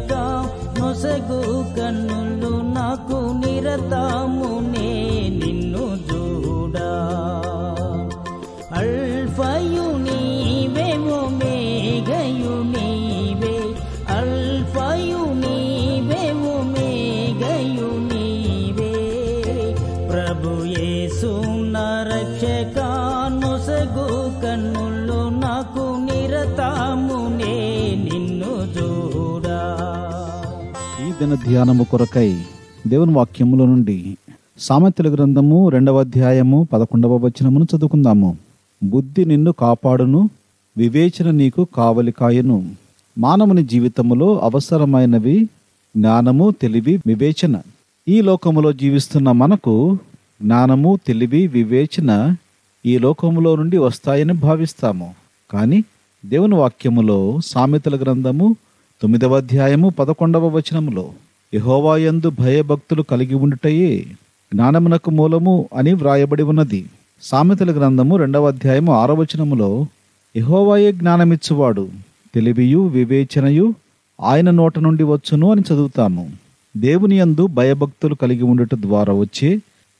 రక్షక నొసగు కన్నులు నాకు నిరతము నే నిన్ను చూడా. అల్ఫయు నీవే మేఘయు నీవే. అల్ఫయు నీవే మేఘయు నీవే. ప్రభు యేసు నా ఈ ధ్యానము కొరకై దేవుని వాక్యముల నుండి సామెతల గ్రంథము రెండవ అధ్యాయము పదకొండవ వచనమును చదువుకుందాము. బుద్ధి నిన్ను కాపాడును వివేచన నీకు కావలి కాయను. మానవుని జీవితములో అవసరమైనవి జ్ఞానము తెలివి వివేచన. ఈ లోకములో జీవిస్తున్న మనకు జ్ఞానము తెలివి వివేచన ఈ లోకములో నుండి వస్తాయని భావిస్తాము. కానీ దేవుని వాక్యములో సామెతల గ్రంథము తొమ్మిదవ అధ్యాయము పదకొండవ వచనములో యహోవాయందు భయభక్తులు కలిగి ఉండుటయే జ్ఞానమునకు మూలము అని వ్రాయబడి ఉన్నది. సామెతల గ్రంథము రెండవ అధ్యాయము ఆరవచనములో యహోవాయే జ్ఞానమిచ్చువాడు తెలివియు వివేచనయు ఆయన నోట నుండి వచ్చును అని చదువుతాము. దేవుని యందు భయభక్తులు కలిగి ఉండుట ద్వారా వచ్చే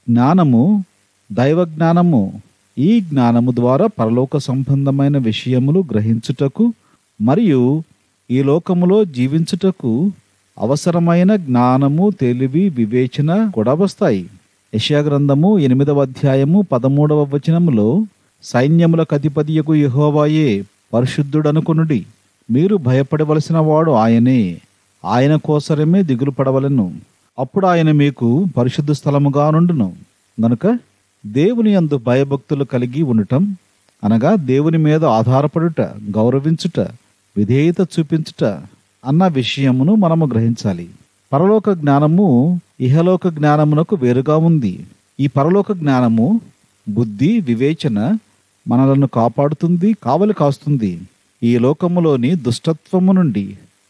జ్ఞానము దైవ జ్ఞానము ఈ జ్ఞానము ద్వారా పరలోక సంబంధమైన విషయములు గ్రహించుటకు మరియు ఈ లోకములో జీవించుటకు అవసరమైన జ్ఞానము తెలివి వివేచన కూడా వస్తాయి. యశాగ్రంథము ఎనిమిదవ అధ్యాయము పదమూడవ వచనములో సైన్యములకు అధిపతియకు యహోవాయే పరిశుద్ధుడనుకునుడి. మీరు భయపడవలసిన వాడు ఆయనే. ఆయన కోసరమే దిగులు పడవలను. అప్పుడు ఆయన మీకు పరిశుద్ధ స్థలముగా నుండును. గనుక దేవుని అందు భయభక్తులు కలిగి ఉండటం అనగా దేవుని మీద ఆధారపడుట గౌరవించుట విధేయత చూపించుట అన్న విషయమును మనము గ్రహించాలి. పరలోక జ్ఞానము ఇహలోక జ్ఞానమునకు వేరుగా ఉంది. ఈ పరలోక జ్ఞానము బుద్ధి వివేచన మనలను కాపాడుతుంది కావలి కాస్తుంది. ఈ లోకములోని దుష్టత్వము నుండి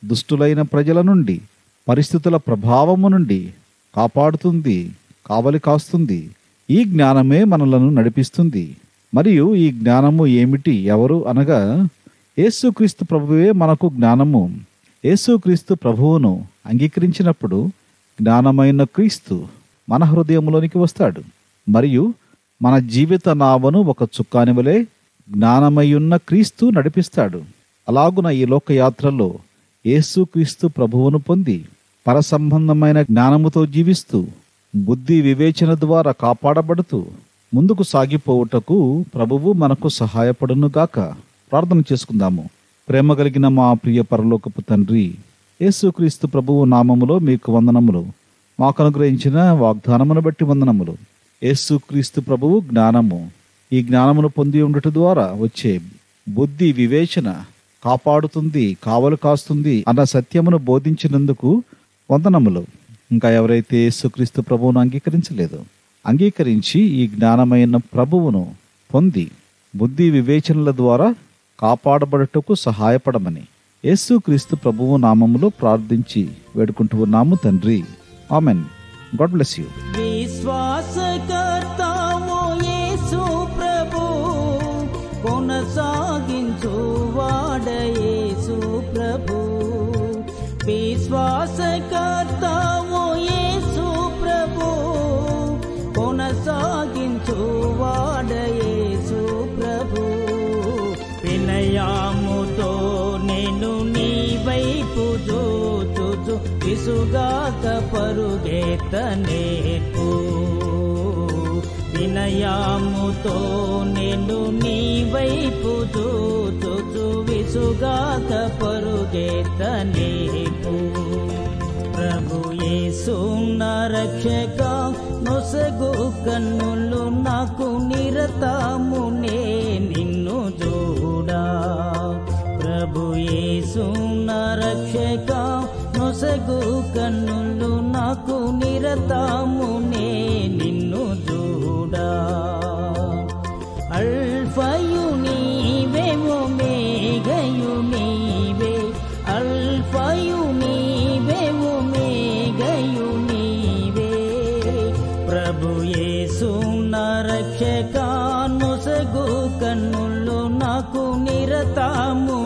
దుష్టులైన ప్రజల నుండి పరిస్థితుల ప్రభావము నుండి కాపాడుతుంది కావలి కాస్తుంది. ఈ జ్ఞానమే మనలను నడిపిస్తుంది. మరియు ఈ జ్ఞానము ఏమిటి ఎవరు అనగా యేసుక్రీస్తు ప్రభువే మనకు జ్ఞానము. యేసుక్రీస్తు ప్రభువును అంగీకరించినప్పుడు జ్ఞానమైన క్రీస్తు మన హృదయంలోనికి వస్తాడు. మరియు మన జీవిత నావను ఒక చుక్కాని వలె జ్ఞానమయ్యున్న క్రీస్తు నడిపిస్తాడు. అలాగున ఈ లోకయాత్రలో యేసుక్రీస్తు ప్రభువును పొంది పరసంబంధమైన జ్ఞానముతో జీవిస్తూ బుద్ధి వివేచన ద్వారా కాపాడబడుతూ ముందుకు సాగిపోవుటకు ప్రభువు మనకు సహాయపడునుగాక. ప్రార్థన చేసుకుందాము. ప్రేమ కలిగిన మా ప్రియ పరలోకపు తండ్రి యేసుక్రీస్తు ప్రభువు నామములో మీకు వందనములు. మాకు అనుగ్రహించిన వాగ్దానమును బట్టి వందనములు. యేసుక్రీస్తు ప్రభువు జ్ఞానము. ఈ జ్ఞానమును పొంది ఉండుట ద్వారా వచ్చే బుద్ధి వివేచన కాపాడుతుంది కావలు కాస్తుంది అన్న సత్యమును బోధించినందుకు వందనములు. ఇంకా ఎవరైతే యేసుక్రీస్తు ప్రభువును అంగీకరించలేదు అంగీకరించి ఈ జ్ఞానమైన ప్రభువును పొంది బుద్ధి వివేచనల ద్వారా కాపాడబడటకు సహాయపడమని యేసుక్రీస్తు ప్రభువు నామములో ప్రార్థించి వేడుకుంటూ ఉన్నాము తండ్రి. ఆమెన్. God bless you. విశ్వాసకర్తావో ప్రభు కొనసాగించు వాడయేసు ప్రభు. విశ్వాసకర్తావో యేసు ప్రభు కొనసాగించు విసుగాక పరుగేతనేకు వినయాముతో నేను నీ వైపు చూచు విసుగాక పరుగేతనేకు ప్రభు యేసు రక్షక నొసగు కన్నులు నాకు నిరతము నే నిన్ను చూడా. ప్రభు యేసు రక్షకా నొసగు కన్నులు నాకు నిరతామునే నిన్ను చూడా. అల్ఫయు నీవేమో మేఘయు నీవే. అల్ఫయు నీవేమో మేఘయు నీవే. ప్రభు యేసు నా రక్షక కన్నులు నాకు నిరతాము